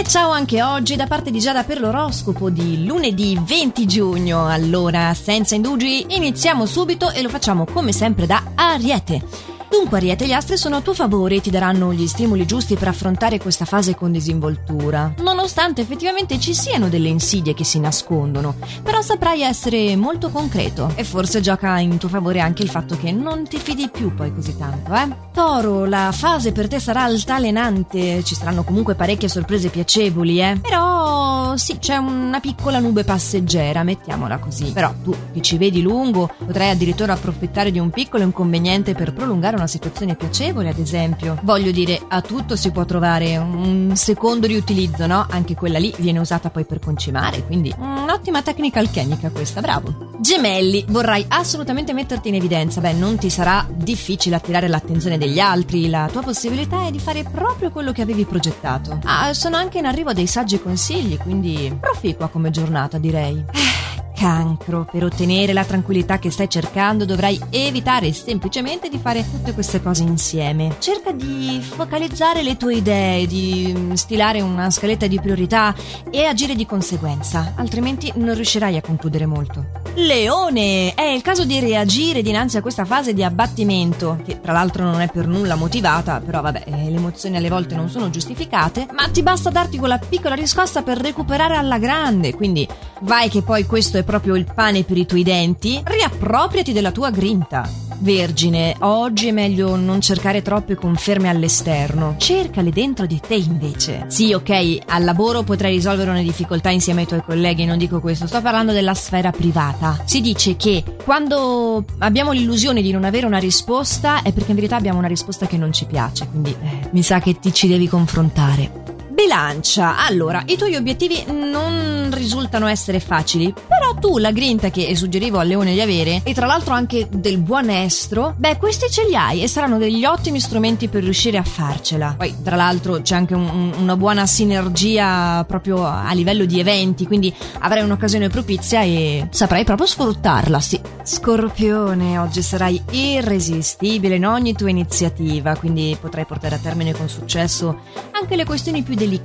E ciao anche oggi da parte di Giada per l'oroscopo di lunedì 20 giugno. Allora, senza indugi, iniziamo subito e lo facciamo come sempre da Ariete. Dunque, Ariete, gli astri sono a tuo favore e ti daranno gli stimoli giusti per affrontare questa fase con disinvoltura. Nonostante effettivamente ci siano delle insidie che si nascondono, però saprai essere molto concreto. E forse gioca in tuo favore anche il fatto che non ti fidi più poi così tanto, eh? Toro, la fase per te sarà altalenante, ci saranno comunque parecchie sorprese piacevoli, eh? Però sì, c'è una piccola nube passeggera, mettiamola così. Però tu, che ci vedi lungo, potrai addirittura approfittare di un piccolo inconveniente per prolungare una situazione piacevole, ad esempio. Voglio dire, a tutto si può trovare un secondo riutilizzo, no? Anche quella lì viene usata poi per concimare, quindi un'ottima tecnica alchemica questa, bravo. Gemelli, vorrai assolutamente metterti in evidenza. Beh, non ti sarà difficile attirare l'attenzione degli altri, la tua possibilità è di fare proprio quello che avevi progettato. Ah, sono anche in arrivo dei saggi consigli, quindi proficua come giornata, direi. cancro. Per ottenere la tranquillità che stai cercando dovrai evitare semplicemente di fare tutte queste cose insieme. Cerca di focalizzare le tue idee, di mm, stilare una scaletta di priorità e agire di conseguenza, altrimenti non riuscirai a concludere molto. Leone! È il caso di reagire dinanzi a questa fase di abbattimento, che tra l'altro non è per nulla motivata, però vabbè, eh, le emozioni alle volte non sono giustificate, ma ti basta darti quella piccola riscossa per recuperare alla grande, quindi vai che poi questo è proprio il pane per i tuoi denti, riappropriati della tua grinta. Vergine, oggi è meglio non cercare troppe conferme all'esterno, cercale dentro di te invece. Sì, ok, al lavoro potrai risolvere una difficoltà insieme ai tuoi colleghi, non dico questo, sto parlando della sfera privata. Si dice che quando abbiamo l'illusione di non avere una risposta è perché in verità abbiamo una risposta che non ci piace, quindi eh, mi sa che ti ci devi confrontare. Bilancia, allora, i tuoi obiettivi non risultano essere facili, però tu la grinta che suggerivo al leone di avere, e tra l'altro anche del buon estro, beh, questi ce li hai e saranno degli ottimi strumenti per riuscire a farcela. Poi, tra l'altro, c'è anche un, una buona sinergia proprio a livello di eventi, quindi avrai un'occasione propizia e saprai proprio sfruttarla, sì. Scorpione, oggi sarai irresistibile in ogni tua iniziativa, quindi potrai portare a termine con successo anche le questioni più delicate.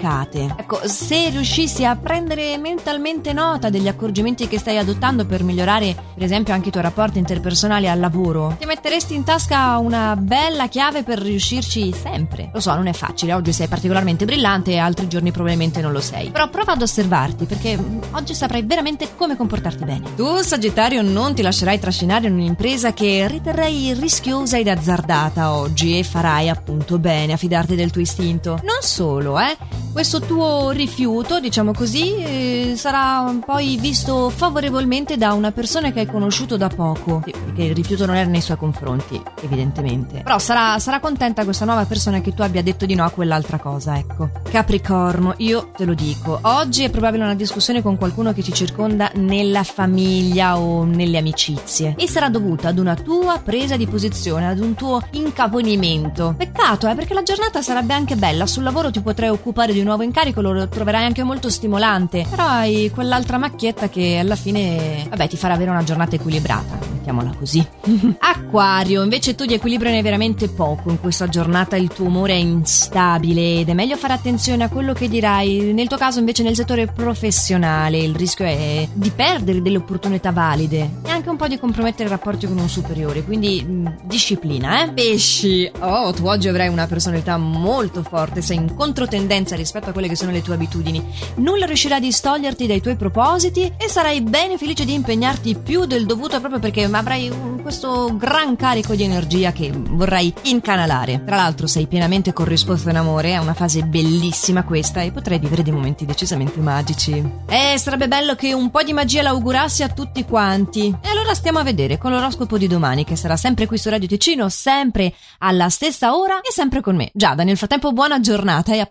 Ecco, se riuscissi a prendere mentalmente nota degli accorgimenti che stai adottando per migliorare, per esempio, anche i tuoi rapporti interpersonali al lavoro, ti metteresti in tasca una bella chiave per riuscirci sempre. Lo so, non è facile, oggi sei particolarmente brillante e altri giorni probabilmente non lo sei. Però prova ad osservarti perché oggi saprai veramente come comportarti bene. Tu, Sagittario, non ti lascerai trascinare in un'impresa che riterrei rischiosa ed azzardata oggi e farai appunto bene a fidarti del tuo istinto. Non solo, eh. Questo tuo rifiuto, diciamo così, eh, sarà poi visto favorevolmente da una persona che hai conosciuto da poco. Perché il rifiuto non era nei suoi confronti, evidentemente. Però sarà, sarà contenta questa nuova persona che tu abbia detto di no a quell'altra cosa, ecco. Capricorno, io te lo dico, oggi è probabile una discussione con qualcuno che ci circonda nella famiglia o nelle amicizie. E sarà dovuta ad una tua presa di posizione, ad un tuo incaponimento. Peccato, eh, perché la giornata sarebbe anche bella, sul lavoro ti potrai occupare di nuovo incarico, lo troverai anche molto stimolante. Però hai quell'altra macchietta che alla fine, vabbè, ti farà avere una giornata equilibrata, mettiamola così. Acquario, invece tu di equilibrio ne hai veramente poco in questa giornata, il tuo umore è instabile ed è meglio fare attenzione a quello che dirai. Nel tuo caso invece nel settore professionale il rischio è di perdere delle opportunità valide e anche un po' di compromettere i rapporti con un superiore, quindi mh, disciplina, eh? Pesci, oh, tu oggi avrai una personalità molto forte, sei in controtendenza rispetto a quelle che sono le tue abitudini. Nulla riuscirà a distoglierti dai tuoi propositi e sarai bene felice di impegnarti più del dovuto proprio perché avrai un, questo gran carico di energia che vorrai incanalare. Tra l'altro sei pienamente corrisposto in amore, è una fase bellissima questa e potrai vivere dei momenti decisamente magici. Eh, sarebbe bello che un po' di magia l'augurassi a tutti quanti. E allora stiamo a vedere con l'oroscopo di domani che sarà sempre qui su Radio Ticino, sempre alla stessa ora e sempre con me. Giada, nel frattempo buona giornata e a